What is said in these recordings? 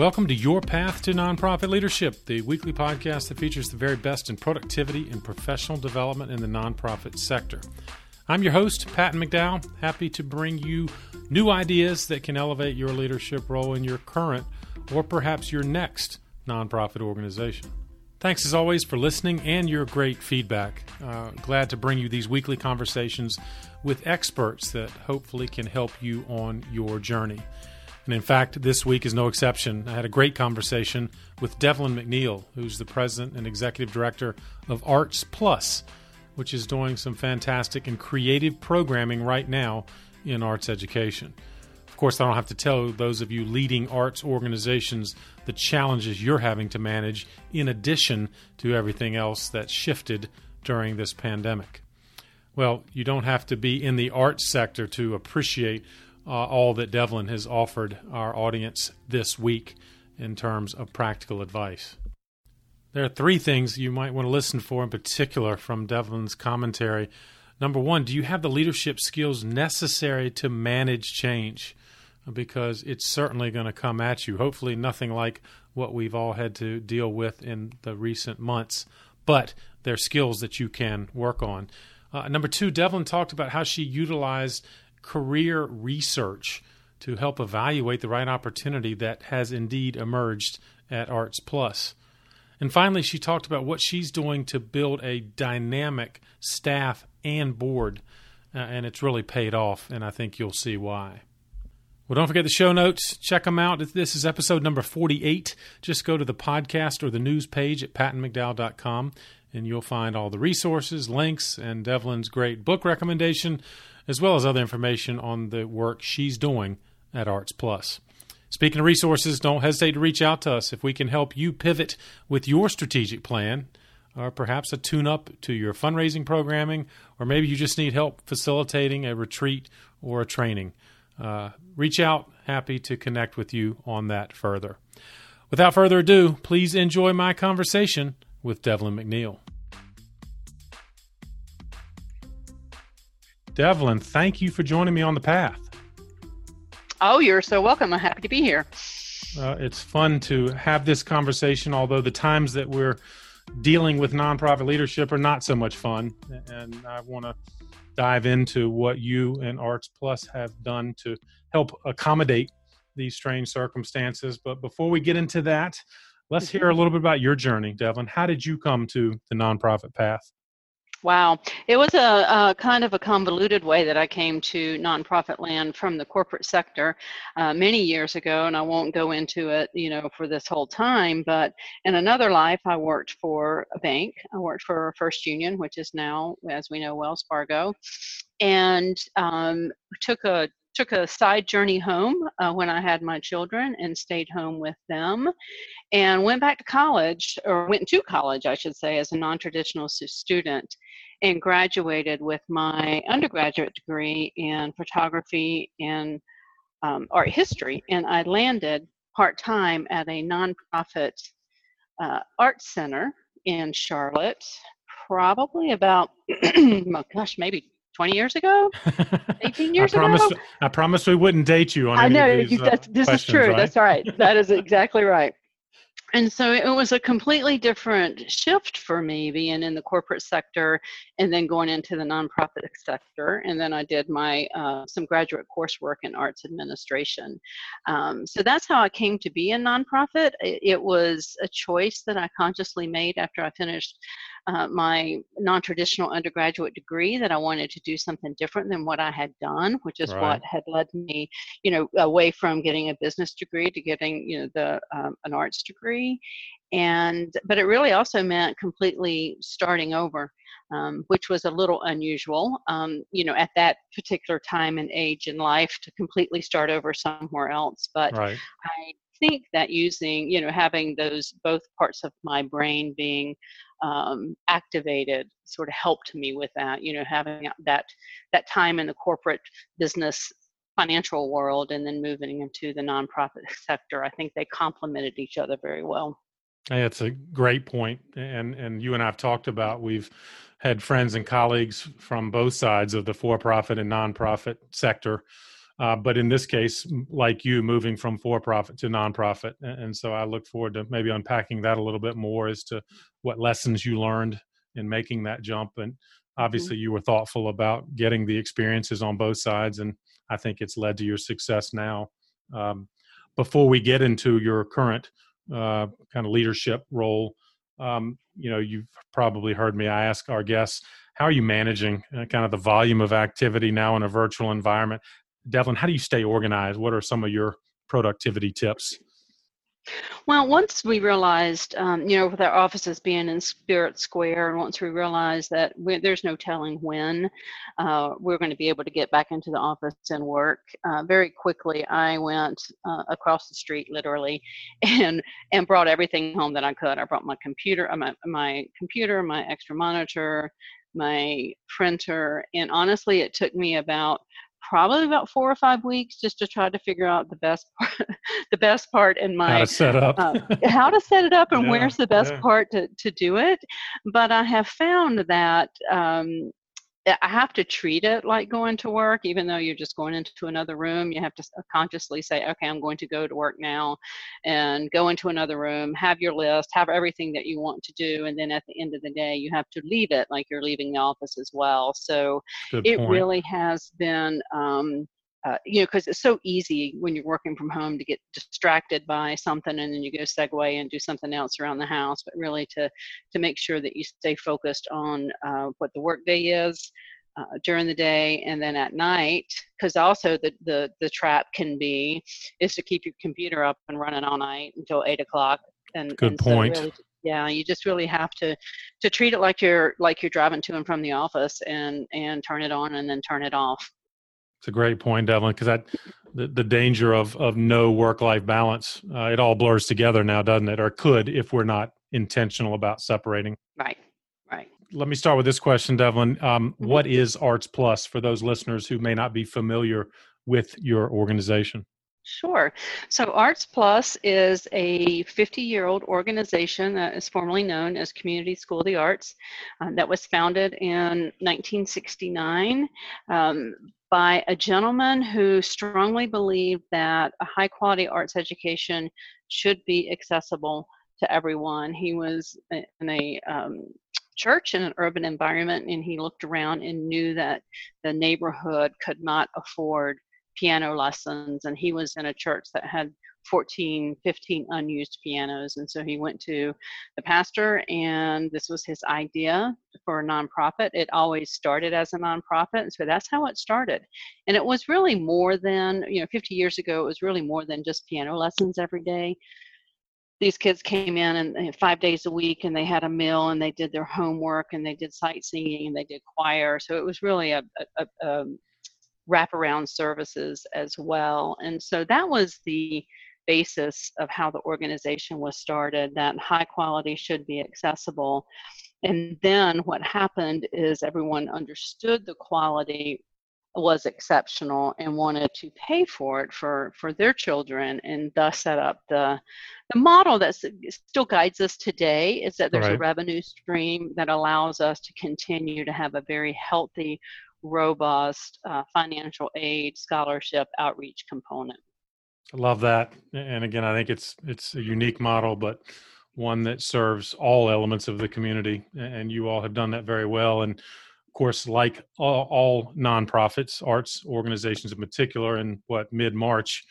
Welcome to Your Path to Nonprofit Leadership, the weekly podcast that features the very best in productivity and professional development in the nonprofit sector. I'm your host, Patton McDowell, happy to bring you new ideas that can elevate your leadership role in your current or perhaps your next nonprofit organization. Thanks as always for listening and your great feedback. Uh, glad to bring you these weekly conversations with experts that hopefully can help you on your journey. And in fact, this week is no exception. I had a great conversation with Devlin McNeil, who's the president and executive director of Arts Plus, which is doing some fantastic and creative programming right now in arts education. Of course, I don't have to tell those of you leading arts organizations the challenges you're having to manage in addition to everything else that's shifted during this pandemic. Well, you don't have to be in the arts sector to appreciate uh, all that Devlin has offered our audience this week in terms of practical advice. There are three things you might want to listen for in particular from Devlin's commentary. Number one, do you have the leadership skills necessary to manage change? Because it's certainly going to come at you. Hopefully, nothing like what we've all had to deal with in the recent months, but they're skills that you can work on. Uh, number two, Devlin talked about how she utilized career research to help evaluate the right opportunity that has indeed emerged at Arts Plus. And finally, she talked about what she's doing to build a dynamic staff and board, uh, and it's really paid off, and I think you'll see why. Well, don't forget the show notes. Check them out. This is episode number 48. Just go to the podcast or the news page at pattonmcdowell.com, and you'll find all the resources, links, and Devlin's great book recommendation as well as other information on the work she's doing at Arts Plus. Speaking of resources, don't hesitate to reach out to us if we can help you pivot with your strategic plan, or perhaps a tune up to your fundraising programming, or maybe you just need help facilitating a retreat or a training. Uh, reach out. Happy to connect with you on that further. Without further ado, please enjoy my conversation with Devlin McNeil. Devlin, thank you for joining me on the path. Oh, you're so welcome. I'm happy to be here. Uh, it's fun to have this conversation, although the times that we're dealing with nonprofit leadership are not so much fun. And I want to dive into what you and Arts Plus have done to help accommodate these strange circumstances. But before we get into that, let's hear a little bit about your journey, Devlin. How did you come to the nonprofit path? Wow. It was a, a, kind of a convoluted way that I came to nonprofit land from the corporate sector uh, many years ago, and I won't go into it, you know, for this whole time. But in another life, I worked for a bank. I worked for First Union, which is now, as we know, Wells Fargo, and um, took a took a side journey home uh, when I had my children and stayed home with them and went back to college or went to college I should say as a non-traditional student and graduated with my undergraduate degree in photography and um, art history. And I landed part-time at a nonprofit uh, art center in Charlotte probably about oh gosh maybe 20 years ago? 18 years I promised, ago? i promise we wouldn't date you on i know these, you, uh, this is true right? that's right that is exactly right. And so it was a completely different shift for me being in the corporate sector and then going into the nonprofit sector. And then i did my uh, some graduate coursework in arts administration. Um, so that's how i came to be a nonprofit. It, it was a choice that i consciously made after i finished uh, my non-traditional undergraduate degree that I wanted to do something different than what I had done, which is right. what had led me, you know, away from getting a business degree to getting, you know, the um, an arts degree, and but it really also meant completely starting over. Um, which was a little unusual, um, you know, at that particular time and age in life to completely start over somewhere else. But right. I think that using, you know, having those both parts of my brain being um, activated sort of helped me with that you know having that that time in the corporate business financial world and then moving into the nonprofit sector i think they complemented each other very well. That's a great point and and you and i've talked about we've had friends and colleagues from both sides of the for-profit and nonprofit sector Uh, but in this case, like you, moving from for-profit to nonprofit, and so I look forward to maybe unpacking that a little bit more as to what lessons you learned in making that jump. And mm-hmm. obviously, mm-hmm. you were thoughtful about getting the experiences on both sides, and I think it's led to your success now. Um, before we get into your current uh, kind of leadership role, um, you know, you've probably heard me. I ask our guests, how are you managing uh, kind of the volume of activity now in a virtual environment? Devlin, how do you stay organized? What are some of your productivity tips? Well, once we realized, um, you know, with our offices being in Spirit Square, and once we realized that there's no telling when uh, we're going to be able to get back into the office and work, uh, very quickly I went uh, across the street, literally, and and brought everything home that I could. I brought my computer, uh, my my computer, my extra monitor, my printer, and honestly, it took me about probably about four or five weeks just to try to figure out the best part, the best part in my how to set up uh, how to set it up and yeah, where's the best yeah. part to, to do it but i have found that um, I have to treat it like going to work, even though you're just going into another room. You have to consciously say, okay, I'm going to go to work now and go into another room, have your list, have everything that you want to do. And then at the end of the day, you have to leave it like you're leaving the office as well. So Good it point. really has been. Um, uh, you know, because it's so easy when you're working from home to get distracted by something and then you go segue and do something else around the house. But really, to to make sure that you stay focused on uh, what the workday is uh, during the day and then at night, because also the, the the trap can be is to keep your computer up and running all night until eight o'clock. And good and point. So really, yeah, you just really have to to treat it like you're like you're driving to and from the office and and turn it on and then turn it off. It's a great point, Devlin, because that the, the danger of of no work life balance, uh, it all blurs together now, doesn't it? Or could if we're not intentional about separating. Right. Right. Let me start with this question, Devlin. Um, mm-hmm. what is Arts Plus for those listeners who may not be familiar with your organization? Sure. So Arts Plus is a 50 year old organization that is formerly known as Community School of the Arts uh, that was founded in 1969 um, by a gentleman who strongly believed that a high quality arts education should be accessible to everyone. He was in a um, church in an urban environment and he looked around and knew that the neighborhood could not afford piano lessons and he was in a church that had 14 15 unused pianos and so he went to the pastor and this was his idea for a nonprofit. It always started as a nonprofit and so that's how it started. And it was really more than you know 50 years ago it was really more than just piano lessons every day. These kids came in and five days a week and they had a meal and they did their homework and they did sightseeing and they did choir. So it was really a, a, a um, wraparound services as well. And so that was the basis of how the organization was started that high quality should be accessible. And then what happened is everyone understood the quality was exceptional and wanted to pay for it for for their children and thus set up the the model that still guides us today is that there's right. a revenue stream that allows us to continue to have a very healthy robust uh, financial aid, scholarship, outreach component. I love that, and again, I think it's it's a unique model, but one that serves all elements of the community, and you all have done that very well. And of course, like all, all nonprofits, arts organizations in particular, in what mid March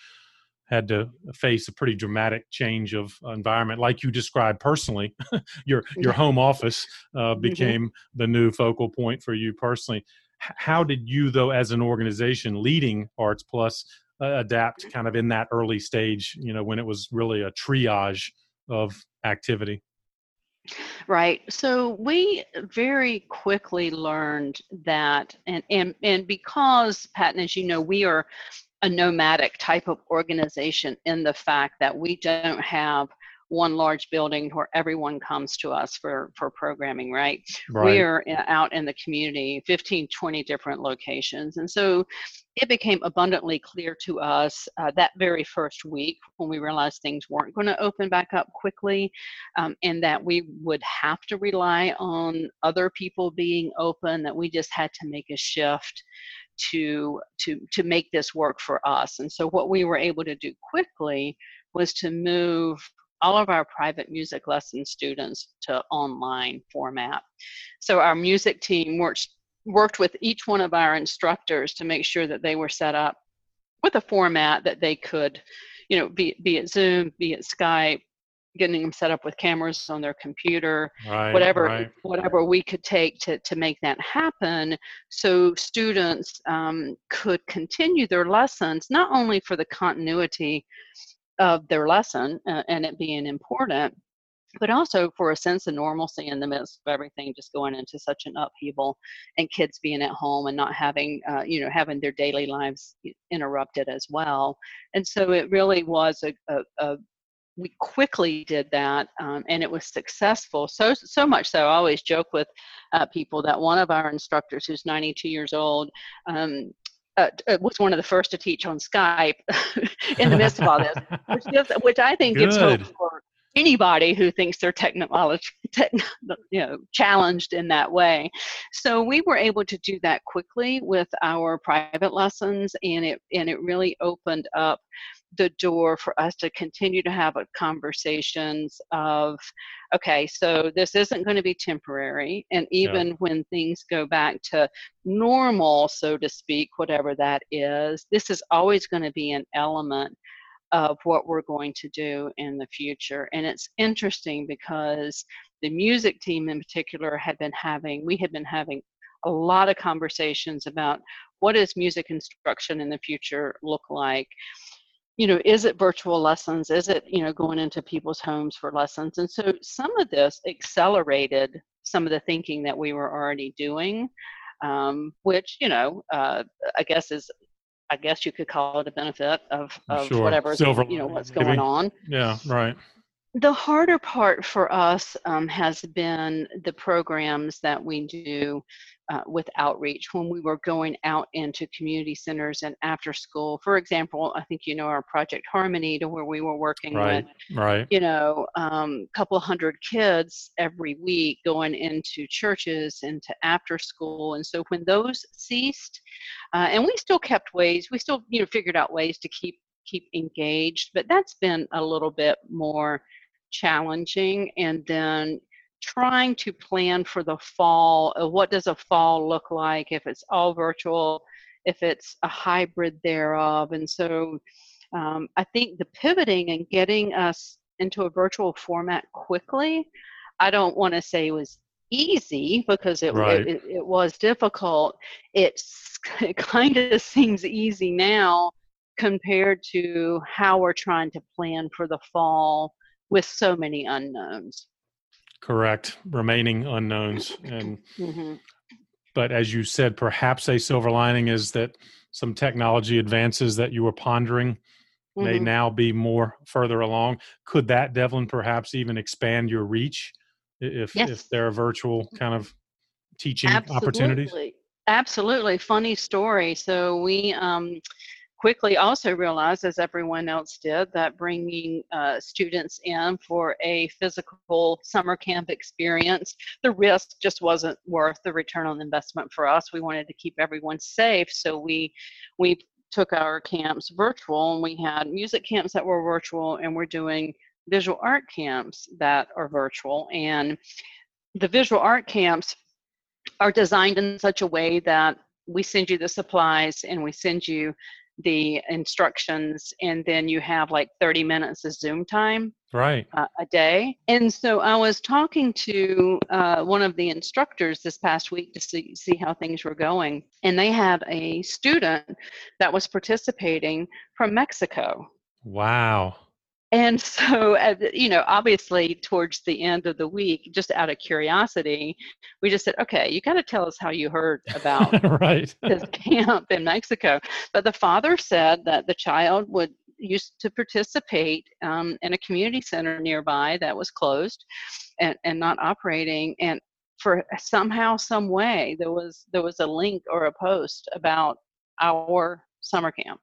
had to face a pretty dramatic change of environment like you described personally your your home office uh, mm-hmm. became mm-hmm. the new focal point for you personally how did you though as an organization leading arts plus uh, adapt kind of in that early stage you know when it was really a triage of activity? Right. So we very quickly learned that and and and because patton as you know we are a nomadic type of organization in the fact that we don't have one large building where everyone comes to us for for programming right, right. we are in, out in the community 15 20 different locations. And so it became abundantly clear to us uh, that very first week when we realized things weren't going to open back up quickly um, and that we would have to rely on other people being open, that we just had to make a shift to to to make this work for us. And so what we were able to do quickly was to move all of our private music lesson students to online format so our music team worked worked with each one of our instructors to make sure that they were set up with a format that they could you know be, be it zoom be it skype getting them set up with cameras on their computer right, whatever right. whatever we could take to, to make that happen so students um, could continue their lessons not only for the continuity of their lesson uh, and it being important but also for a sense of normalcy in the midst of everything just going into such an upheaval and kids being at home and not having uh, you know having their daily lives interrupted as well. And so it really was a, a, a we quickly did that um, and it was successful. So so much so i always joke with uh, people that one of our instructors who's 92 years old um, uh, uh was one of the first to teach on Skype in the midst of all this, which, gives, which I think Good. gives hope for anybody who thinks they're technology, techn- you know, challenged in that way. So we were able to do that quickly with our private lessons, and it and it really opened up the door for us to continue to have conversations of okay so this isn't going to be temporary and even yeah. when things go back to normal so to speak whatever that is this is always going to be an element of what we're going to do in the future and it's interesting because the music team in particular had been having we had been having a lot of conversations about what does music instruction in the future look like you know is it virtual lessons is it you know going into people's homes for lessons and so some of this accelerated some of the thinking that we were already doing um, which you know uh, i guess is i guess you could call it a benefit of, of sure. whatever Silver, you know what's maybe. going on yeah right the harder part for us um, has been the programs that we do uh, with outreach when we were going out into community centers and after school. For example, I think you know our Project Harmony, to where we were working right, with, right. you know, a um, couple hundred kids every week going into churches, into after school, and so when those ceased, uh, and we still kept ways, we still you know figured out ways to keep keep engaged, but that's been a little bit more challenging and then trying to plan for the fall uh, what does a fall look like if it's all virtual if it's a hybrid thereof and so um, i think the pivoting and getting us into a virtual format quickly i don't want to say was easy because it, right. it, it, was difficult it's, it kind of seems easy now compared to how we're trying to plan for the fall with so many unknowns. Correct, remaining unknowns, and mm-hmm. but as you said, perhaps a silver lining is that some technology advances that you were pondering mm-hmm. may now be more further along. Could that, Devlin, perhaps even expand your reach if yes. if there are virtual kind of teaching Absolutely. opportunities? Absolutely, funny story. So we um, quickly also realized, as everyone else did, that bringing uh, students in for a physical summer camp experience, the risk just wasn't worth the return on investment for us. We wanted to keep everyone safe, so we we took our camps virtual, and we had music camps that were virtual, and we're doing visual art camps that are virtual, and the visual art camps are designed in such a way that we send you the supplies and we send you the instructions and then you have like 30 minutes of zoom time right. uh, a day. And so i was talking to uh, one of the instructors this past week to see, see how things were going and they had a student that was participating from mexico. Wow and so, you know, obviously towards the end of the week, just out of curiosity, we just said, okay, you got to tell us how you heard about right. this camp in Mexico. But the father said that the child would used to participate um, in a community center nearby that was closed and, and not operating. And for somehow, some way, there was there was a link or a post about our summer camp.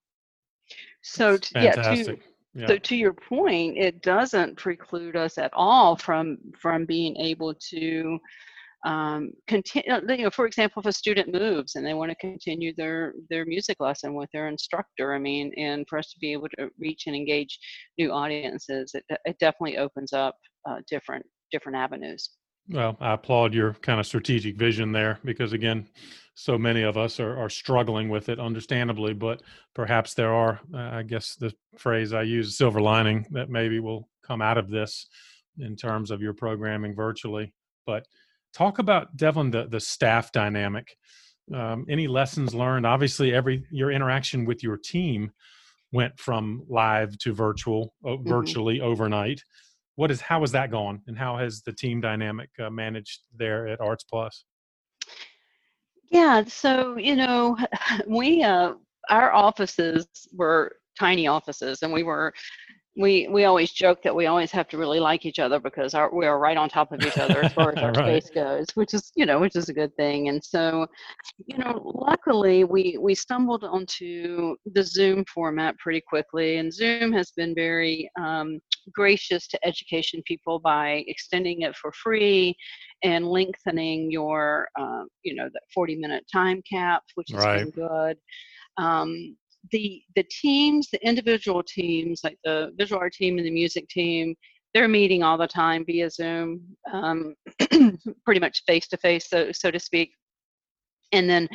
So to, yeah, to, yeah. so to your point, it doesn't preclude us at all from from being able to um, continue. Uh, you know, for example, if a student moves and they want to continue their their music lesson with their instructor, I mean, and for us to be able to reach and engage new audiences, it, it definitely opens up uh, different different avenues. Well, I applaud your kind of strategic vision there because, again, so many of us are, are struggling with it, understandably. But perhaps there are, uh, I guess, the phrase I use, silver lining that maybe will come out of this in terms of your programming virtually. But talk about Devlin the the staff dynamic. Um, any lessons learned? Obviously, every your interaction with your team went from live to virtual, mm-hmm. virtually overnight what is how is that going? And how has the team dynamic uh, managed there at arts plus? Yeah so you know we uh our offices were tiny offices and we were we we always joke that we always have to really like each other because our, we are right on top of each other as far as our right. space goes, which is you know which is a good thing. And so, you know, luckily we we stumbled onto the Zoom format pretty quickly, and Zoom has been very um, gracious to education people by extending it for free and lengthening your uh, you know that 40 minute time cap, which has right. been good. Um, the the teams, the individual teams, like the visual art team and the music team, they're meeting all the time via Zoom, um, pretty much face to face, so so to speak. And then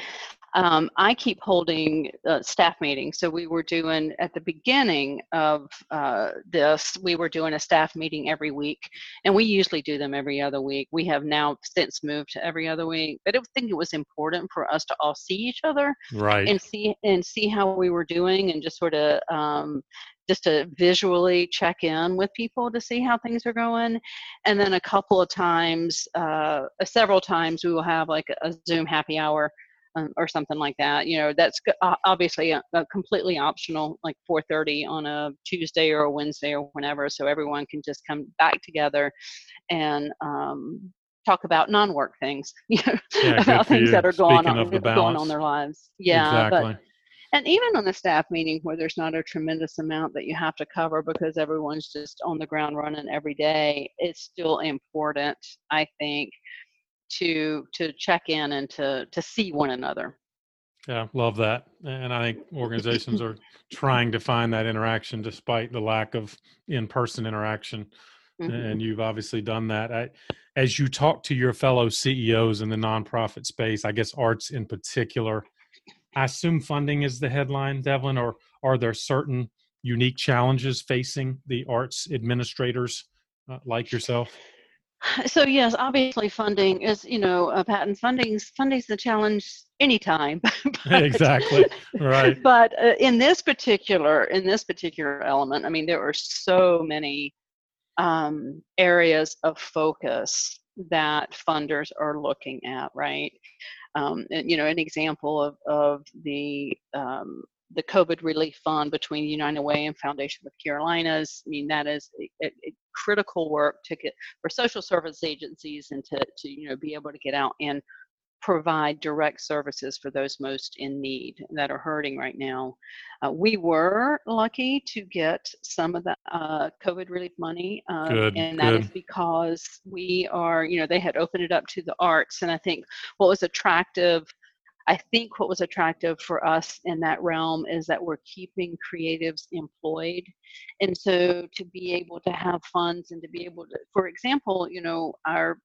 um, I keep holding uh, staff meetings. So we were doing at the beginning of uh, this, we were doing a staff meeting every week, and we usually do them every other week. We have now since moved to every other week, but I think it was important for us to all see each other, right, and see and see how we were doing, and just sort of um, just to visually check in with people to see how things are going. And then a couple of times, uh, several times, we will have like a Zoom happy hour um, or something like that. You know, that's obviously a, a completely optional, like 4:30 on a Tuesday or a Wednesday or whenever, so everyone can just come back together and um, talk about non-work things, you know, yeah, about things you. that are going on going on their lives. Yeah, exactly. but and even on the staff meeting where there's not a tremendous amount that you have to cover because everyone's just on the ground running every day, it's still important, I think, to to check in and to to see one another. Yeah love that and i think organizations are trying to find that interaction despite the lack of in-person interaction mm-hmm. and you've obviously done that. I, as you talk to your fellow ceos in the nonprofit space i guess arts in particular i assume funding is the headline devlin or are there certain unique challenges facing the arts administrators uh, like yourself so yes, obviously funding is, you know, uh, Patton funding's funding's the challenge anytime. but, exactly. Right. But uh, in this particular in this particular element, I mean, there are so many um, areas of focus that funders are looking at, right? Um, and, you know, an example of of the um, the COVID relief fund between United Way and Foundation of Carolinas. I mean, that is a, a critical work to get for social service agencies and to, to you know be able to get out and provide direct services for those most in need that are hurting right now. Uh, we were lucky to get some of the uh, COVID relief money, uh, good, and that good. is because we are, you know, they had opened it up to the arts, and I think what was attractive I think what was attractive for us in that realm is that we're keeping creatives employed. And so to be able to have funds and to be able to, for example, you know, our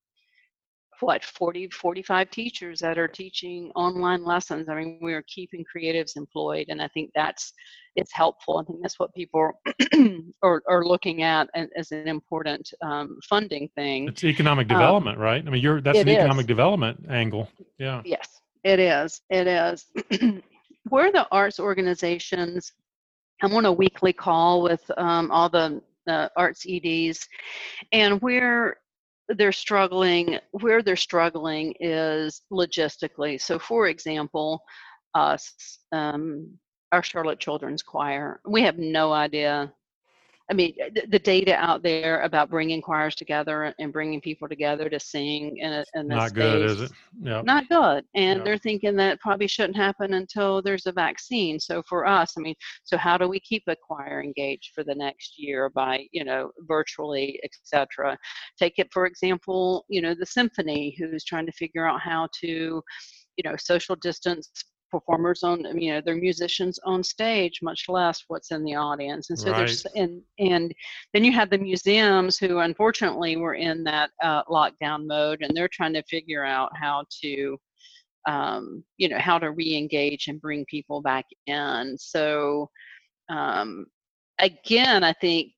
what 40 45 teachers that are teaching online lessons i mean we are keeping creatives employed and i think that's it's helpful. I think that's what people are, are looking at as an important um, funding thing. It's economic um, development um, right? I mean you're that's an economic is. development angle. Yeah. Yes it is. It is. We're the arts organizations. I'm on a weekly call with um, all the uh, arts EDs, and where they're struggling, where they're struggling is logistically. So, for example, us, um, our Charlotte Children's Choir, we have no idea I mean, eh, the, the, data out there about bringing choirs together and bringing people together to sing and in a, in not good, is it? Yeah, not good. And yep. they're thinking that probably shouldn't happen until there's a vaccine. So for us, I mean, so how do we keep a choir engaged for the next year by, you know, virtually, etc. Take it for example, you know, the symphony who's trying to figure out how to, you know, social distance performers on you know they're musicians on stage much less what's in the audience and so right. there's and and then you have the museums who unfortunately were in that uh, lockdown mode and they're trying to figure out how to um, you know how to re-engage and bring people back in so um, again i think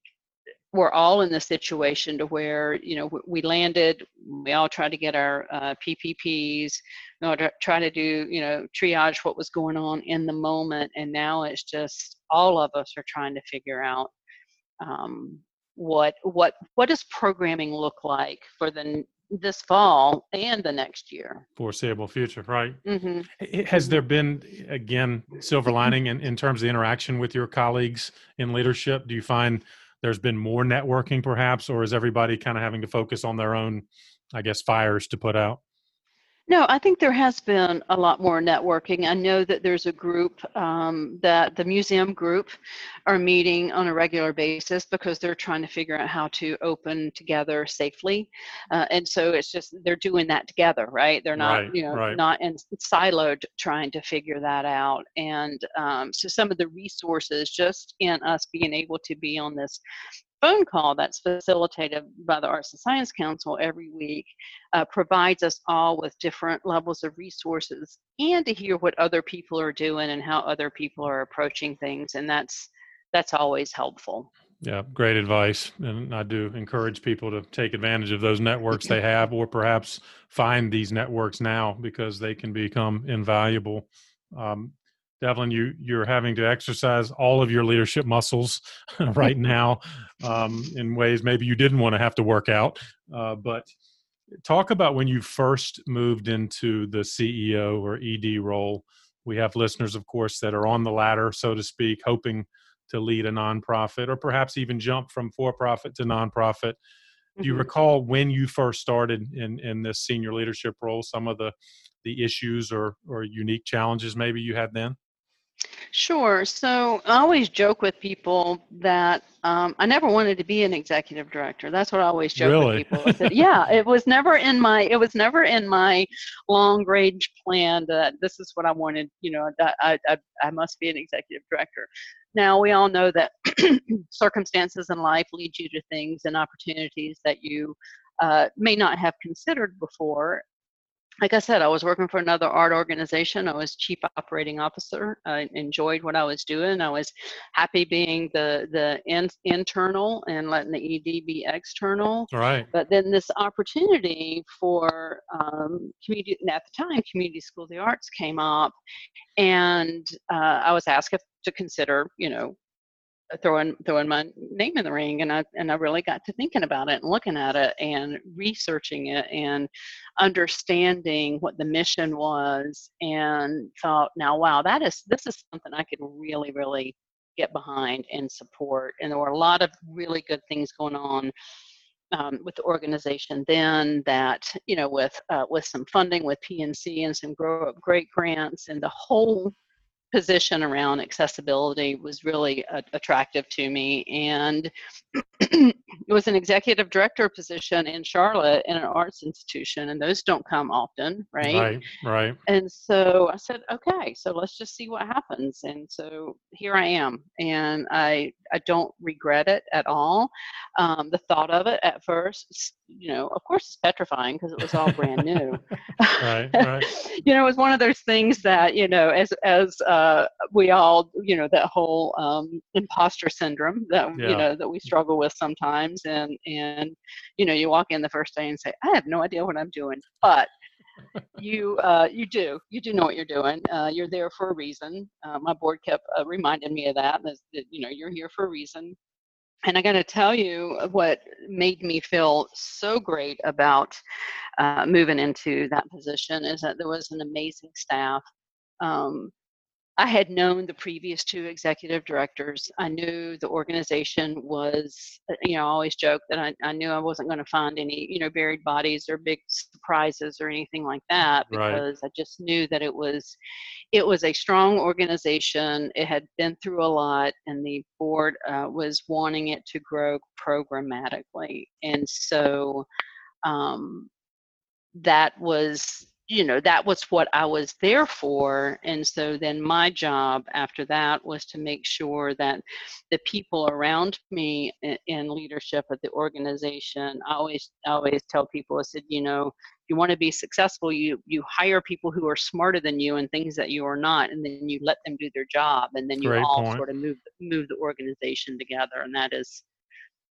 we're all in the situation to where you know we landed we all tried to get our uh, ppps you know, try to do you know triage what was going on in the moment and now it's just all of us are trying to figure out um, what what what does programming look like for the this fall and the next year? Foreseeable future right? Mm-hmm. has there been again silver lining in, in terms of the interaction with your colleagues in leadership? Do you find there's been more networking perhaps or is everybody kind of having to focus on their own i guess fires to put out no, I think there has been a lot more networking. I know that there's a group um, that the museum group are meeting on a regular basis because they're trying to figure out how to open together safely, uh, and so it's just they're doing that together, right? They're not, right, you know, right. not in siloed trying to figure that out. And um, so some of the resources, just in us being able to be on this phone call that's facilitated by the Arts and Science Council every week uh, provides us all with different levels of resources and to hear what other people are doing and how other people are approaching things and that's that's always helpful. Yeah great advice and i do encourage people to take advantage of those networks they have or perhaps find these networks now because they can become invaluable. Um, Devlin, you you're having to exercise all of your leadership muscles right now um, in ways maybe you didn't want to have to work out. Uh, but talk about when you first moved into the CEO or ED role. We have listeners, of course, that are on the ladder, so to speak, hoping to lead a nonprofit or perhaps even jump from for-profit to nonprofit. Do you mm-hmm. recall when you first started in in this senior leadership role? Some of the the issues or or unique challenges maybe you had then. Sure. So I always joke with people that um, I never wanted to be an executive director. That's what I always joke really? with people. yeah, it was never in my it was never in my long range plan that this is what I wanted. You know, that I I, I must be an executive director. Now we all know that circumstances in life lead you to things and opportunities that you uh, may not have considered before like I said, I was working for another art organization. I was chief operating officer. I enjoyed what I was doing. I was happy being the the in, internal and letting the ED be external. Right. But then this opportunity for um, community at the time, Community School of the Arts came up, and uh, I was asked if, to consider, you know, throwing throwing my name in the ring and I and I really got to thinking about it and looking at it and researching it and understanding what the mission was and thought now wow that is this is something I could really really get behind and support. And there were a lot of really good things going on um, with the organization then that you know with uh, with some funding with PNC and some grow up great grants and the whole position around accessibility was really uh, attractive to me and it was an executive director position in charlotte in an arts institution and those don't come often right? Right right. And so i said okay so let's just see what happens. And so here i am and i i don't regret it at all. Um, the thought of it at first you know of course it's petrifying because it was all brand new. Right right. You know it was one of those things that you know as as uh, we all, you know, that whole um, imposter syndrome that yeah. you know that we struggle with sometimes, and and you know, you walk in the first day and say, I have no idea what I'm doing, but you uh, you do you do know what you're doing. Uh, you're there for a reason. Uh, my board kept uh, reminding me of that, that. You know you're here for a reason. And I got to tell you what made me feel so great about uh, moving into that position is that there was an amazing staff. Um, I had known the previous two executive directors. I knew the organization was, uh, you know, I always joke that I, I knew I wasn't going to find any, you know, buried bodies or big surprises or anything like that because right. I just knew that it was, it was a strong organization. It had been through a lot, and the board uh, was wanting it to grow programmatically, and so um, that was you know that was what i was there for and so then my job after that was to make sure that the people around me in, leadership of the organization i always I always tell people i said you know if you want to be successful you you hire people who are smarter than you and things that you are not and then you let them do their job and then you Great all point. sort of move move the organization together and that is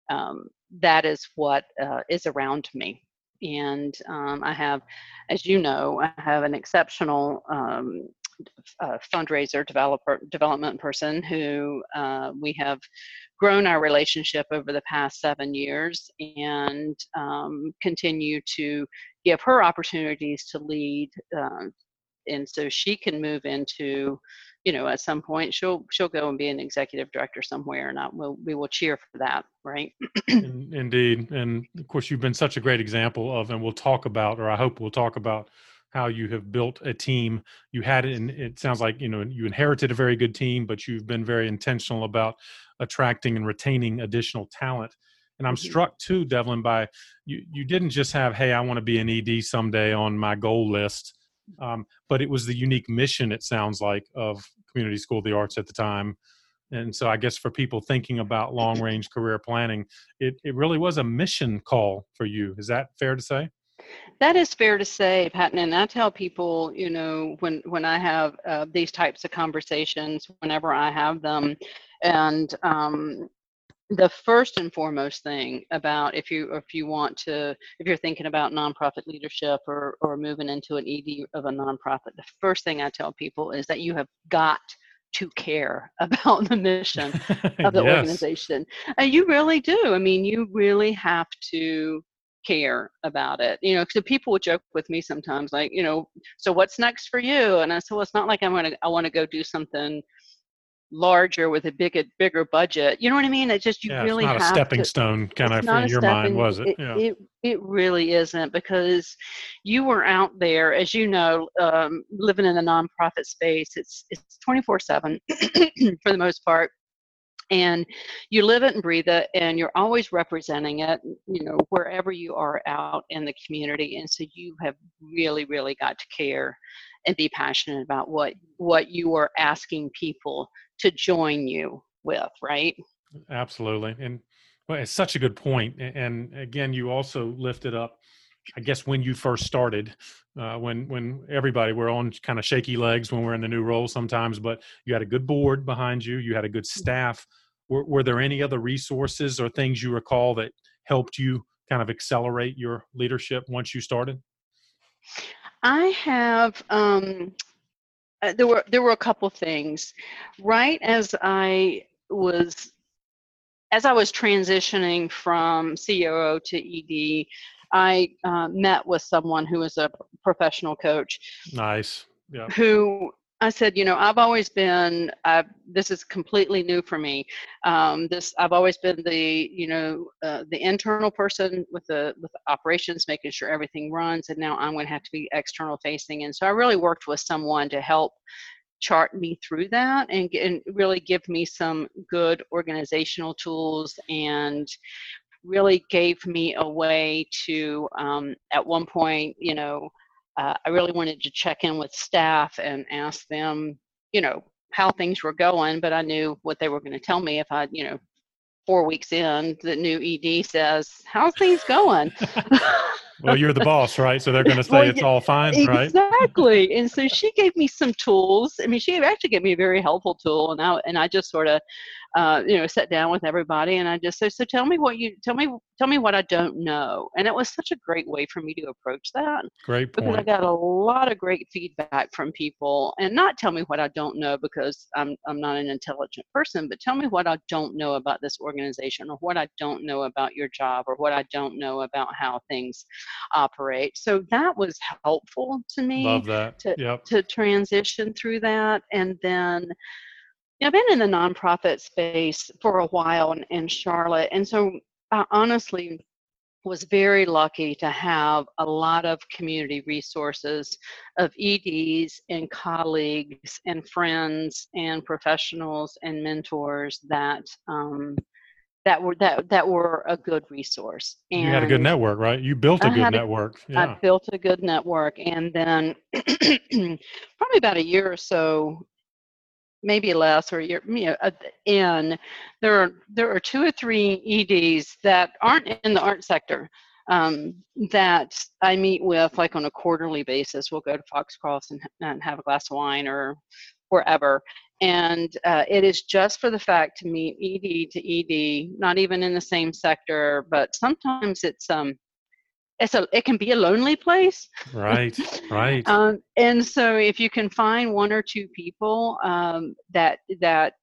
um, that is what uh, is around me and um, I have, as you know, I have an exceptional um, uh, fundraiser developer development person who uh, we have grown our relationship over the past seven years and um, continue to give her opportunities to lead uh, and so she can move into you know at some point she'll she'll go and be an executive director somewhere and I will we will cheer for that right? Indeed and of course you've been such a great example of and we'll talk about or i hope we'll talk about how you have built a team. You had it and it sounds like you know you inherited a very good team but you've been very intentional about attracting and retaining additional talent. And i'm mm-hmm. struck too devlin by you you didn't just have hey i want to be an ed someday on my goal list um, but it was the unique mission it sounds like of community school of the arts at the time. And so i guess for people thinking about long range career planning it, it really was a mission call for you. Is that fair to say? That is fair to say patton and i tell people you know when when i have uh, these types of conversations whenever i have them. And um, the first and foremost thing about if you if you want to if you're thinking about nonprofit leadership or or moving into an ed of a nonprofit the first thing i tell people is that you have got to care about the mission of the yes. organization and you really do i mean you really have to care about it you know because people would joke with me sometimes like you know so what's next for you and i said well it's not like i'm gonna i want to go do something larger with a bigger bigger budget. You know what I mean? It's just you yeah, really it's not have a stepping to, stone kind of in your mind, was it? It, yeah. it? it really isn't because you were out there, as you know, um, living in the nonprofit space. It's it's twenty four seven for the most part. And you live it and breathe it, and you're always representing it, you know, wherever you are out in the community. And so you have really, really got to care and be passionate about what what you are asking people to join you with, right? Absolutely. And well, it's such a good point. And again, you also lifted up, I guess, when you first started, uh, when when everybody we're on kind of shaky legs when we're in the new role sometimes, but you had a good board behind you, you had a good mm-hmm. staff. Were, were there any other resources or things you recall that helped you kind of accelerate your leadership once you started? I have um, uh, there were there were a couple things. Right as i was as i was transitioning from coo to ed i uh, met with someone who was a professional coach nice. Yeah. who I said, you know, I've always been. I've, this is completely new for me. Um, this I've always been the, you know, uh, the internal person with the with the operations, making sure everything runs, and now I'm going to have to be external facing. And so I really worked with someone to help chart me through that and, and really give me some good organizational tools and really gave me a way to um, at one point you know uh, I really wanted to check in with staff and ask them, you know, how things were going, but I knew what they were going to tell me if I, you know, four weeks in, the new ED says, How's things going? well, you're the boss, right? So they're going to say well, it's all fine, exactly. right? Exactly. And so she gave me some tools. I mean, she actually gave me a very helpful tool, and I and I just sort of uh, you know, sat down with everybody and I just said, so tell me what you, tell me, tell me what I don't know. And it was such a great way for me to approach that. Great point. Because I got a lot of great feedback from people and not tell me what I don't know because I'm, I'm not an intelligent person, but tell me what I don't know about this organization or what I don't know about your job or what I don't know about how things operate. So that was helpful to me. Love that. To, yep. to transition through that. And then, know, I've been in the nonprofit space for a while in, in Charlotte. And so I honestly was very lucky to have a lot of community resources of EDs and colleagues and friends and professionals and mentors that um, that were that that were a good resource. And you had a good network, right? You built a I good network. A, yeah. I built a good network, and then probably about a year or so, maybe less, or year, you know, in there are there are two or three EDs that aren't in the art sector. Um, that I meet with like on a quarterly basis. We'll go to Foxcroft and, and have a glass of wine or wherever and uh, it is just for the fact to meet ed to ed not even in the same sector but sometimes it's um it's a it can be a lonely place. Right right. Um, and so if you can find one or two people um, that that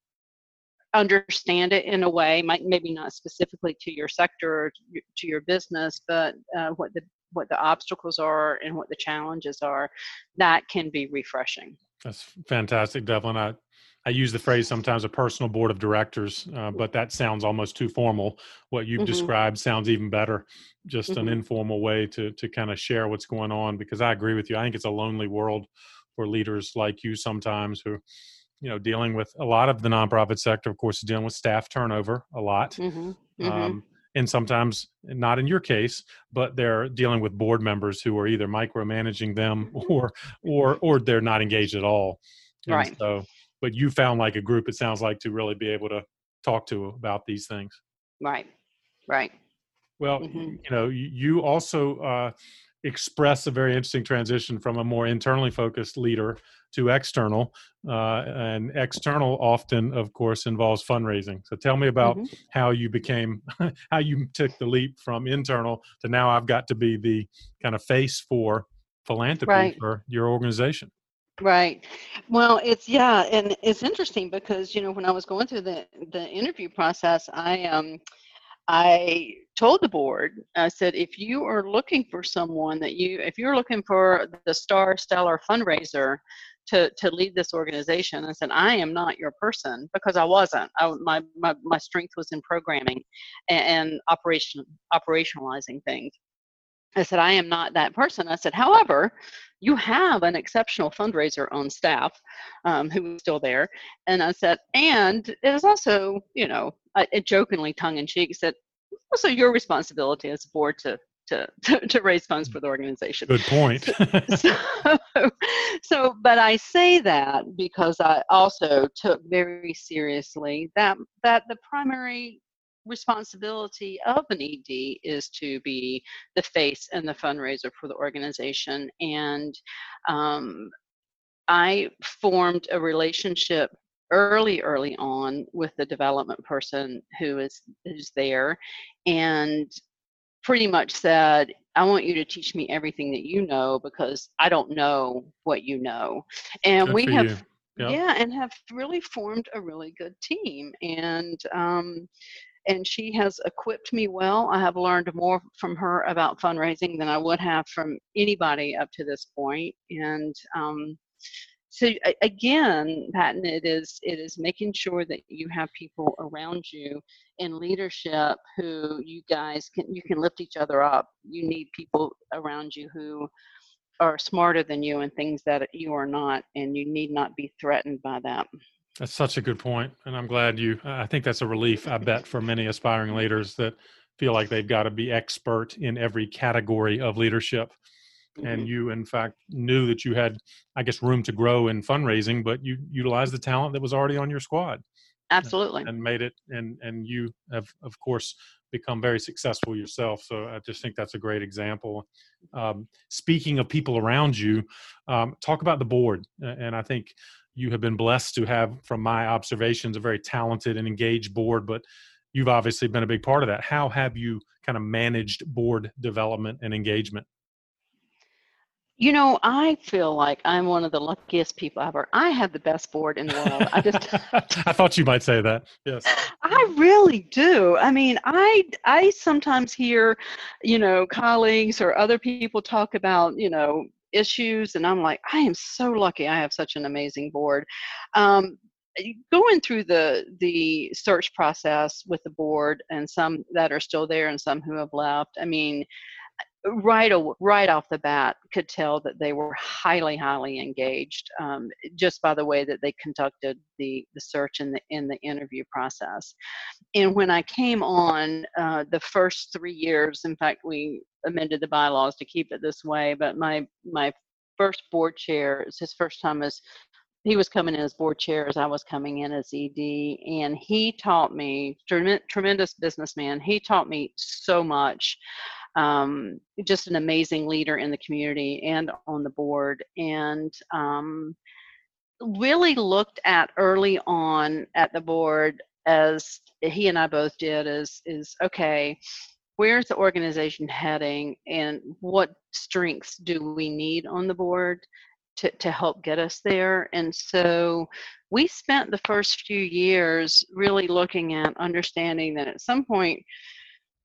understand it in a way might maybe not specifically to your sector or to your business but uh, what the what the obstacles are and what the challenges are that can be refreshing. That's fantastic devlin. I I use the phrase sometimes a personal board of directors, uh, but that sounds almost too formal. What you've mm-hmm. described sounds even better. Just mm-hmm. an informal way to to kind of share what's going on. Because I agree with you. I think it's a lonely world for leaders like you sometimes who, you know, dealing with a lot of the nonprofit sector. Of course, dealing with staff turnover a lot. Mm-hmm. mm-hmm. Um, and sometimes not in your case but they're dealing with board members who are either micromanaging them or or or they're not engaged at all and right so but you found like a group it sounds like to really be able to talk to about these things right right well mm-hmm. you know you also uh, express a very interesting transition from a more internally focused leader to external uh, and external often of course involves fundraising so tell me about mm-hmm. how you became how you took the leap from internal to now i've got to be the kind of face for philanthropy right. for your organization Right. Well, it's yeah, and it's interesting because you know when I was going through the the interview process, I um I told the board, I said, if you are looking for someone that you, if you're looking for the star stellar fundraiser to, to lead this organization, I said, I am not your person because I wasn't. I, my, my, my strength was in programming and, and operation, operationalizing things. I said, I am not that person. I said, however, you have an exceptional fundraiser on staff um, who is still there. And I said, and it is also, you know, I, jokingly tongue in cheek said, also your responsibility as a board to to, to, to, raise funds for the organization. Good point. so, so, but I say that because I also took very seriously that that the primary responsibility of an ED is to be the face and the fundraiser for the organization. And um, I formed a relationship early, early on with the development person who is who's there, and pretty much said, I want you to teach me everything that you know because I don't know what you know. And Good we have you. Yep. yeah and have really formed a really good team and um, and she has equipped me well. I have learned more from her about fundraising than I would have from anybody up to this point. And um, so again, Patton, it is it is making sure that you have people around you in leadership who you guys can you can lift each other up. You need people around you who are smarter than you and things that you are not, and you need not be threatened by that. That's such a good point, and I'm glad you. I think that's a relief. I bet for many aspiring leaders that feel like they've got to be expert in every category of leadership. Mm-hmm. And you, in fact, knew that you had, I guess, room to grow in fundraising, but you utilized the talent that was already on your squad. Absolutely. And, and made it, and and you have, of course, become very successful yourself. So I just think that's a great example. Um, speaking of people around you, um, talk about the board. And I think you have been blessed to have, from my observations, a very talented and engaged board, but you've obviously been a big part of that. How have you kind of managed board development and engagement? You know, I feel like I'm one of the luckiest people ever. I have the best board in the world. I just I thought you might say that. Yes. I really do. I mean, I I sometimes hear, you know, colleagues or other people talk about, you know, issues and I'm like, I am so lucky I have such an amazing board. Um, going through the the search process with the board and some that are still there and some who have left. I mean, right right off the bat could tell that they were highly highly engaged um, just by the way that they conducted the the search and the in the interview process and when i came on uh, the first three years in fact we amended the bylaws to keep it this way but my my first board chair it's his first time as he was coming in as board chair as I was coming in as ED, and he taught me tremendous businessman. He taught me so much um, just an amazing leader in the community and on the board and um, really looked at early on at the board as he and I both did is is okay where's the organization heading and what strengths do we need on the board to, to help get us there? And so we spent the first few years really looking at understanding that at some point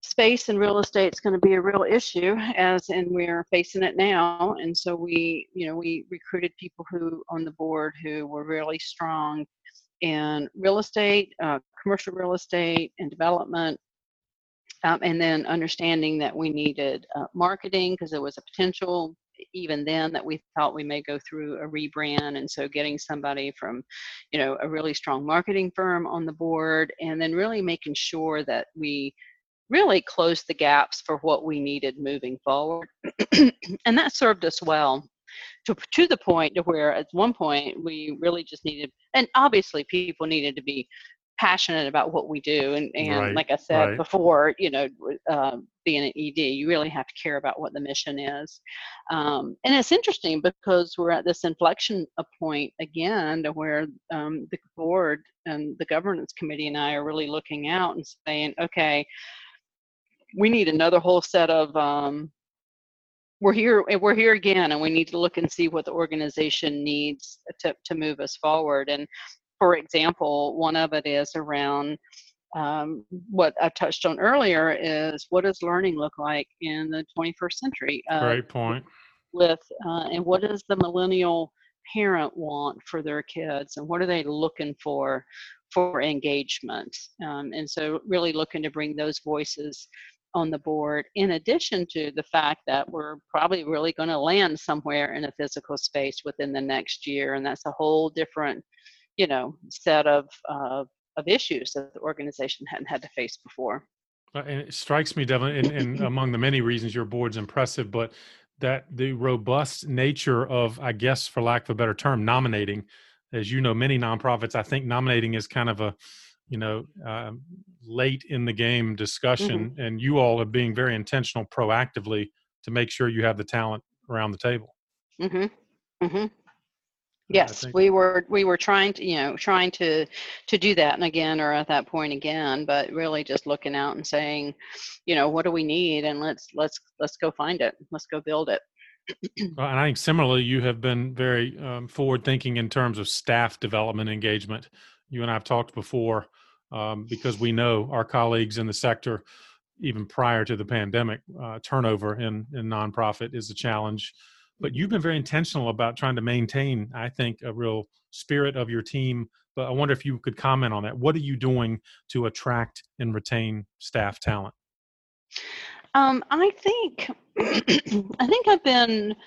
space and real estate is going to be a real issue as and we're facing it now. And so we you know we recruited people who on the board who were really strong in real estate uh, commercial real estate and development um, and then understanding that we needed uh, marketing because there was a potential even then that we thought we may go through a rebrand. And so getting somebody from you know a really strong marketing firm on the board and then really making sure that we really closed the gaps for what we needed moving forward. and that served us well to, to the point to where at one point we really just needed, and obviously people needed to be passionate about what we do. And, and right, like I said right. before, you know, uh, being an ED, you really have to care about what the mission is. Um, and it's interesting because we're at this inflection point again to where um, the board and the governance committee and I are really looking out and saying, okay, we need another whole set of um, we're here we're here again and we need to look and see what the organization needs to, to move us forward. And for example one of it is around um, what i touched on earlier is what does learning look like in the 21st century uh, great point. with uh, and what does the millennial parent want for their kids and what are they looking for for engagement? Um, and so really looking to bring those voices on the board, in addition to the fact that we're probably really going to land somewhere in a physical space within the next year. And that's a whole different, you know, set of, uh, of issues that the organization hadn't had to face before. Uh, and it strikes me, Devin, and, and among the many reasons your board's impressive, but that the robust nature of, I guess, for lack of a better term, nominating. As you know, many nonprofits, I think nominating is kind of a you know uh, late in the game discussion mm-hmm. and you all are being very intentional proactively to make sure you have the talent around the table mm-hmm. Mm-hmm. yes we were we were trying to you know trying to to do that and again or at that point again but really just looking out and saying you know what do we need and let's let's let's go find it let's go build it well, and I think similarly, you have been very um, forward thinking in terms of staff development engagement. You and I have talked before um, because we know our colleagues in the sector, even prior to the pandemic, uh, turnover in, in nonprofit is a challenge. But you've been very intentional about trying to maintain, I think, a real spirit of your team. But I wonder if you could comment on that. What are you doing to attract and retain staff talent? Um, I think I think I've been.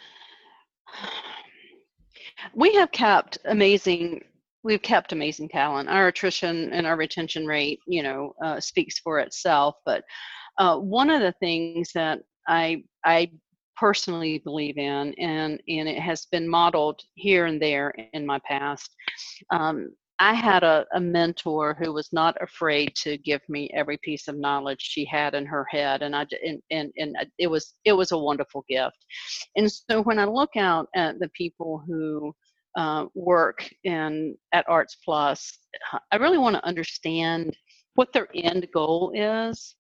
We have kept amazing we've kept amazing talent. Our attrition and our retention rate, you know, uh, speaks for itself. But uh, one of the things that I I personally believe in, and and it has been modeled here and there in my past. Um, I had a, a mentor who was not afraid to give me every piece of knowledge she had in her head, and I and, and and it was it was a wonderful gift. And so when I look out at the people who uh, work in at Arts Plus, I really want to understand what their end goal is.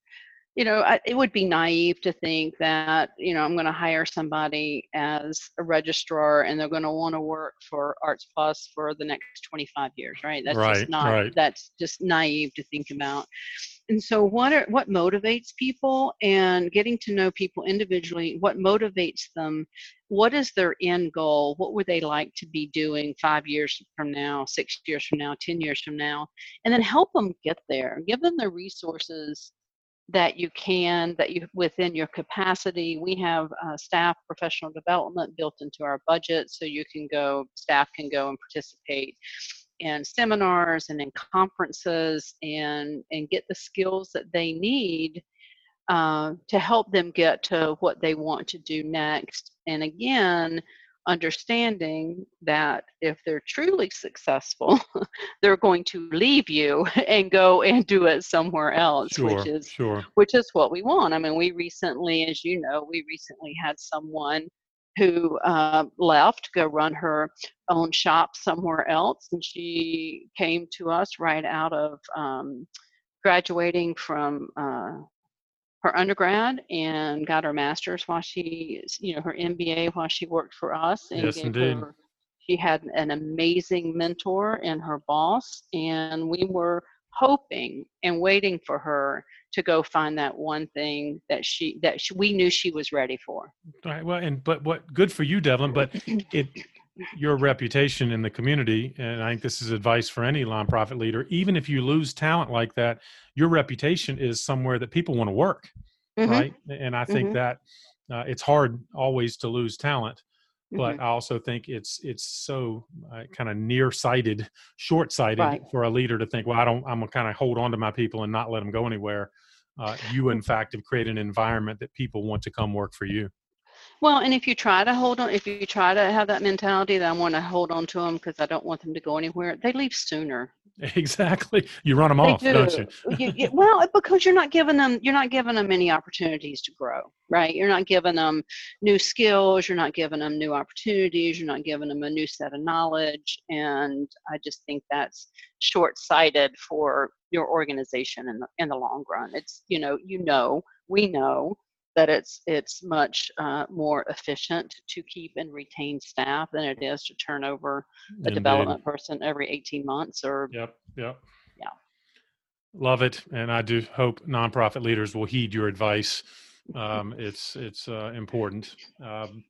You know, I, it would be naive to think that you know I'm going to hire somebody as a registrar and they're going to want to work for Arts Plus for the next 25 years, right? That's right, just not. Right. That's just naive to think about and so what are what motivates people and getting to know people individually what motivates them what is their end goal what would they like to be doing five years from now six years from now ten years from now and then help them get there give them the resources that you can that you within your capacity. We have uh, staff professional development built into our budget so you can go staff can go and participate in seminars and in conferences and and get the skills that they need uh, to help them get to what they want to do next. And again understanding that if they're truly successful they're going to leave you and go and do it somewhere else sure, which is sure. which is what we want i mean we recently as you know we recently had someone who uh, left go run her own shop somewhere else and she came to us right out of um, graduating from uh, her undergrad and got her master's while she you know her mba while she worked for us and yes, indeed. her she had an amazing mentor and her boss and we were hoping and waiting for her to go find that one thing that she that she, we knew she was ready for. Right. Well, and but what good for you, Devlin. But it your reputation in the community, and I think this is advice for any nonprofit leader. Even if you lose talent like that, your reputation is somewhere that people want to work, Mhm. right? And I think Mhm. that uh, it's hard always to lose talent but Mhm. I also think it's it's so uh, kind of nearsighted, short-sighted Right. for a leader to think, well, I don't, I'm gonna kind of hold on to my people and not let them go anywhere. Uh, you, in fact, have created an environment that people want to come work for you. Well, and if you try to hold on, if you try to have that mentality that I want to hold on to them because I don't want them to go anywhere, they leave sooner. Exactly. You run them They off, do. don't you? You- you- well, because you're not giving them you're not giving them any opportunities to grow, right? You're not giving them new skills. You're not giving them new opportunities. You're not giving them a new set of knowledge, and I just think that's short-sighted for your organization in the in the long run. It's you know you know we know that it's it's much uh, more efficient to keep and retain staff than it is to turn over a Indeed. development person every 18 months or Yep. Yep. Yeah. Love it, and I do hope nonprofit leaders will heed your advice. Um, it's it's uh, important. Um,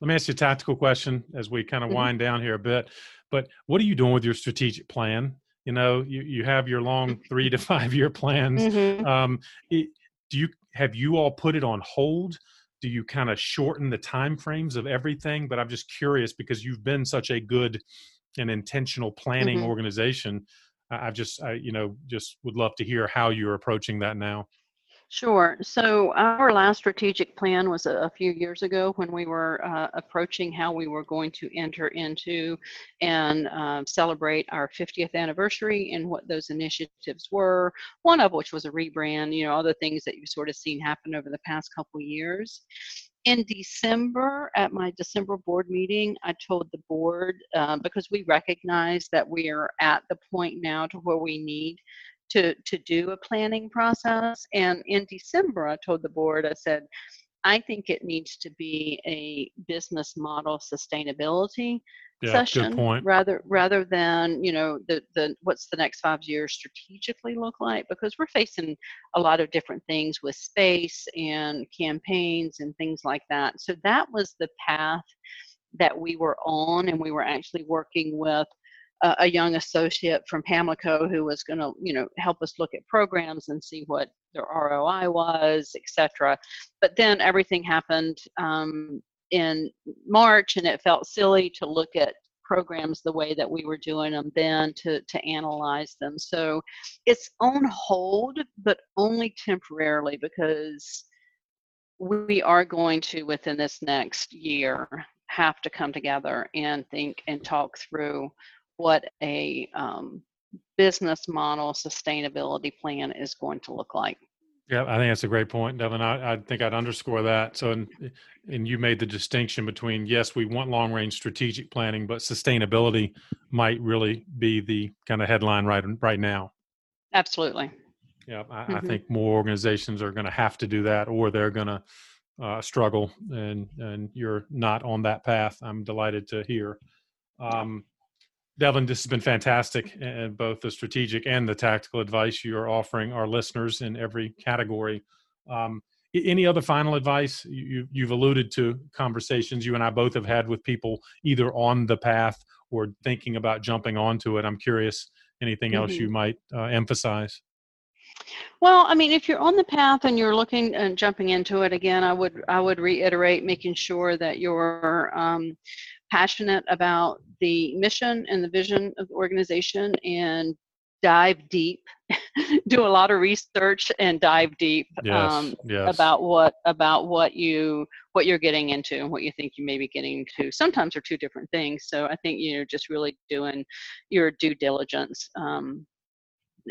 let me ask you a tactical question as we kind of Mhm. wind down here a bit. But what are you doing with your strategic plan? You know, you you have your long three to five year plans. Mhm. Um, it, do you have you all put it on hold? Do you kind of shorten the time frames of everything? But I'm just curious because you've been such a good and intentional planning Mhm. organization. I, I've just, I, you know, just would love to hear how you're approaching that now. Sure. So our last strategic plan was a, a few years ago when we were uh, approaching how we were going to enter into and um, celebrate our 50th anniversary and what those initiatives were. One of which was a rebrand. You know, all the things that you've sort of seen happen over the past couple years. In December, at my December board meeting, I told the board uh, because we recognize that we are at the point now to where we need to to do a planning process. And in december i told the board i said i think it needs to be a business model sustainability Yeah, session rather rather than you know the the what's the next five years strategically look like? Because we're facing a lot of different things with space and campaigns and things like that. So that was the path that we were on and we were actually working with a, young associate from Pamlico who was going to, you know, help us look at programs and see what their ROI was, etc. But then everything happened um, in March, and it felt silly to look at programs the way that we were doing them then to to analyze them. So it's on hold, but only temporarily because we are going to within this next year have to come together and think and talk through what a um, business model sustainability plan is going to look like. Yeah, I think that's a great point, Devin. I, I think I'd underscore that. So, and, and you made the distinction between yes, we want long range strategic planning, but sustainability might really be the kind of headline right right now. Absolutely. Yeah, I, mm-hmm. I think more organizations are going to have to do that, or they're going to uh, struggle, and and you're not on that path. I'm delighted to hear. Um, Devin, this has been fantastic, and both the strategic and the tactical advice you are offering our listeners in every category. Um, any other final advice? You, you've alluded to conversations you and I both have had with people either on the path or thinking about jumping onto it. I'm curious, anything mm-hmm. else you might uh, emphasize? Well, I mean, if you're on the path and you're looking and jumping into it again, I would I would reiterate making sure that you're um, passionate about the mission and the vision of the organization and dive deep do a lot of research and dive deep yes, um, yes. about what about what you what you're getting into and what you think you may be getting into sometimes are two different things so i think you're just really doing your due diligence um,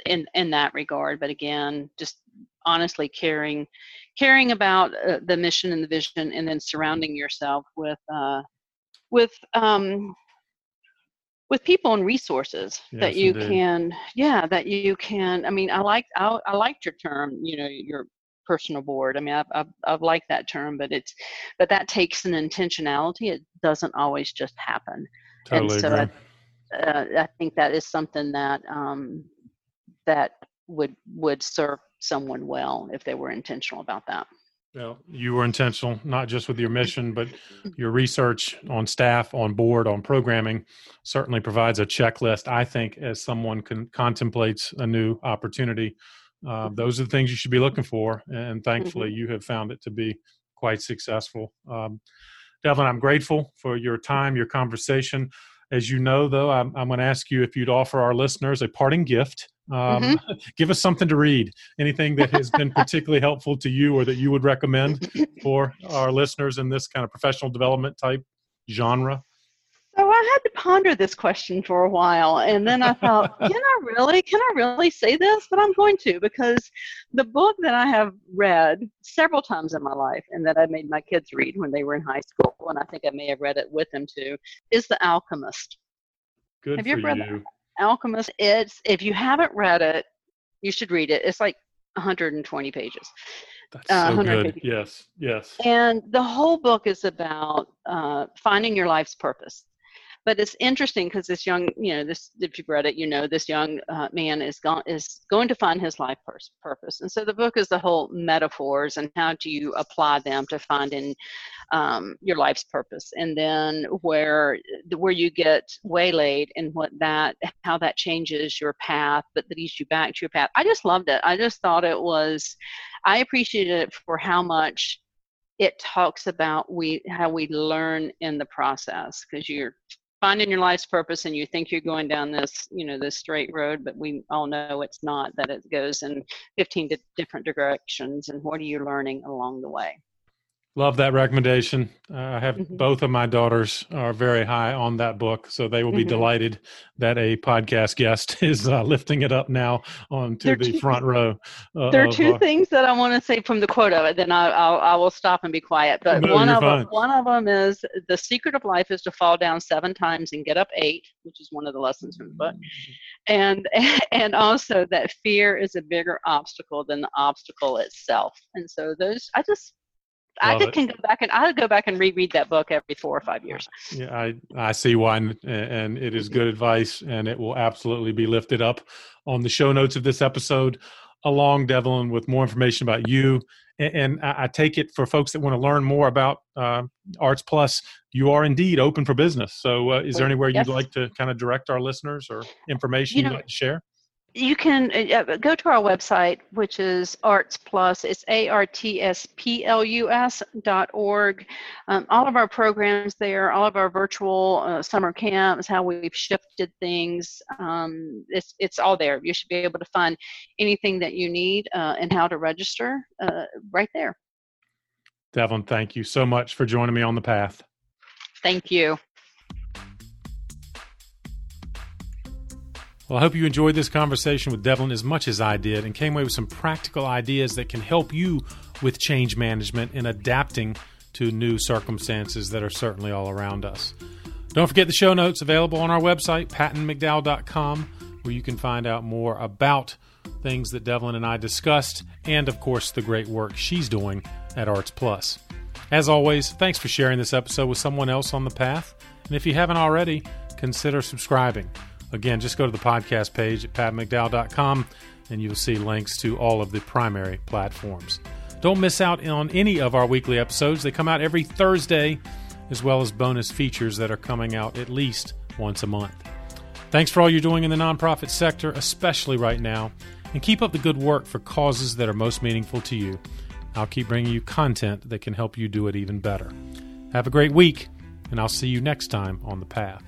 in in that regard but again just honestly caring caring about uh, the mission and the vision and then surrounding yourself with uh, with um, with people and resources yes, that you indeed. can yeah that you can i mean i like I, I liked your term you know your personal board i mean I've, I've, I've liked that term but it's but that takes an intentionality it doesn't always just happen totally and so agree. I, uh, I think that is something that um, that would would serve someone well if they were intentional about that well, you were intentional, not just with your mission, but your research on staff, on board, on programming certainly provides a checklist. I think as someone con- contemplates a new opportunity, uh, those are the things you should be looking for. And thankfully, mm-hmm. you have found it to be quite successful. Um, Devin, I'm grateful for your time, your conversation. As you know, though, I'm, I'm going to ask you if you'd offer our listeners a parting gift. Um, mm-hmm. Give us something to read. Anything that has been particularly helpful to you or that you would recommend for our listeners in this kind of professional development type genre? So I had to ponder this question for a while, and then I thought, can I really, can I really say this? But I'm going to because the book that I have read several times in my life, and that I made my kids read when they were in high school, and I think I may have read it with them too, is The Alchemist. Good have you ever read you. Alchemist? It's if you haven't read it, you should read it. It's like 120 pages. That's uh, so good. Yes, yes. And the whole book is about uh, finding your life's purpose but it's interesting because this young you know this if you've read it you know this young uh, man is going is going to find his life pur- purpose. And so the book is the whole metaphors and how do you apply them to finding um, your life's purpose. And then where where you get waylaid and what that how that changes your path but leads you back to your path. I just loved it. I just thought it was i appreciated it for how much it talks about we how we learn in the process because you're finding your life's purpose and you think you're going down this you know this straight road but we all know it's not that it goes in 15 different directions and what are you learning along the way Love that recommendation. Uh, I have mm-hmm. both of my daughters are very high on that book, so they will be mm-hmm. delighted that a podcast guest is uh, lifting it up now onto the two, front row. Uh, there are two uh, things that I want to say from the quote of it. Then I, I'll, I will stop and be quiet. But no, one of fine. them, one of them is the secret of life is to fall down seven times and get up eight, which is one of the lessons from the book. And and also that fear is a bigger obstacle than the obstacle itself. And so those, I just I could, can go back and I'll go back and reread that book every four or five years. Yeah, I I see one, and it is good advice, and it will absolutely be lifted up on the show notes of this episode, along Devlin with more information about you. And, I take it for folks that want to learn more about uh, Arts Plus, you are indeed open for business. So, uh, is there anywhere you'd like to kind of direct our listeners or information you know, you'd like to share? You can uh, go to our website, which is Arts Plus. It's A R T S P L U S dot org. Um, all of our programs there, all of our virtual uh, summer camps, how we've shifted things. Um, it's it's all there. You should be able to find anything that you need uh, and how to register uh, right there. Devin, thank you so much for joining me on the path. Thank you. Well, I hope you enjoyed this conversation with Devlin as much as I did and came away with some practical ideas that can help you with change management and adapting to new circumstances that are certainly all around us. Don't forget the show notes available on our website, pattonmcdowell.com, where you can find out more about things that Devlin and I discussed, and of course, the great work she's doing at Arts Plus. As always, thanks for sharing this episode with someone else on the path. And if you haven't already, consider subscribing. Again, just go to the podcast page at patmcdowell.com and you'll see links to all of the primary platforms. Don't miss out on any of our weekly episodes. They come out every Thursday, as well as bonus features that are coming out at least once a month. Thanks for all you're doing in the nonprofit sector, especially right now, and keep up the good work for causes that are most meaningful to you. I'll keep bringing you content that can help you do it even better. Have a great week, and I'll see you next time on The Path.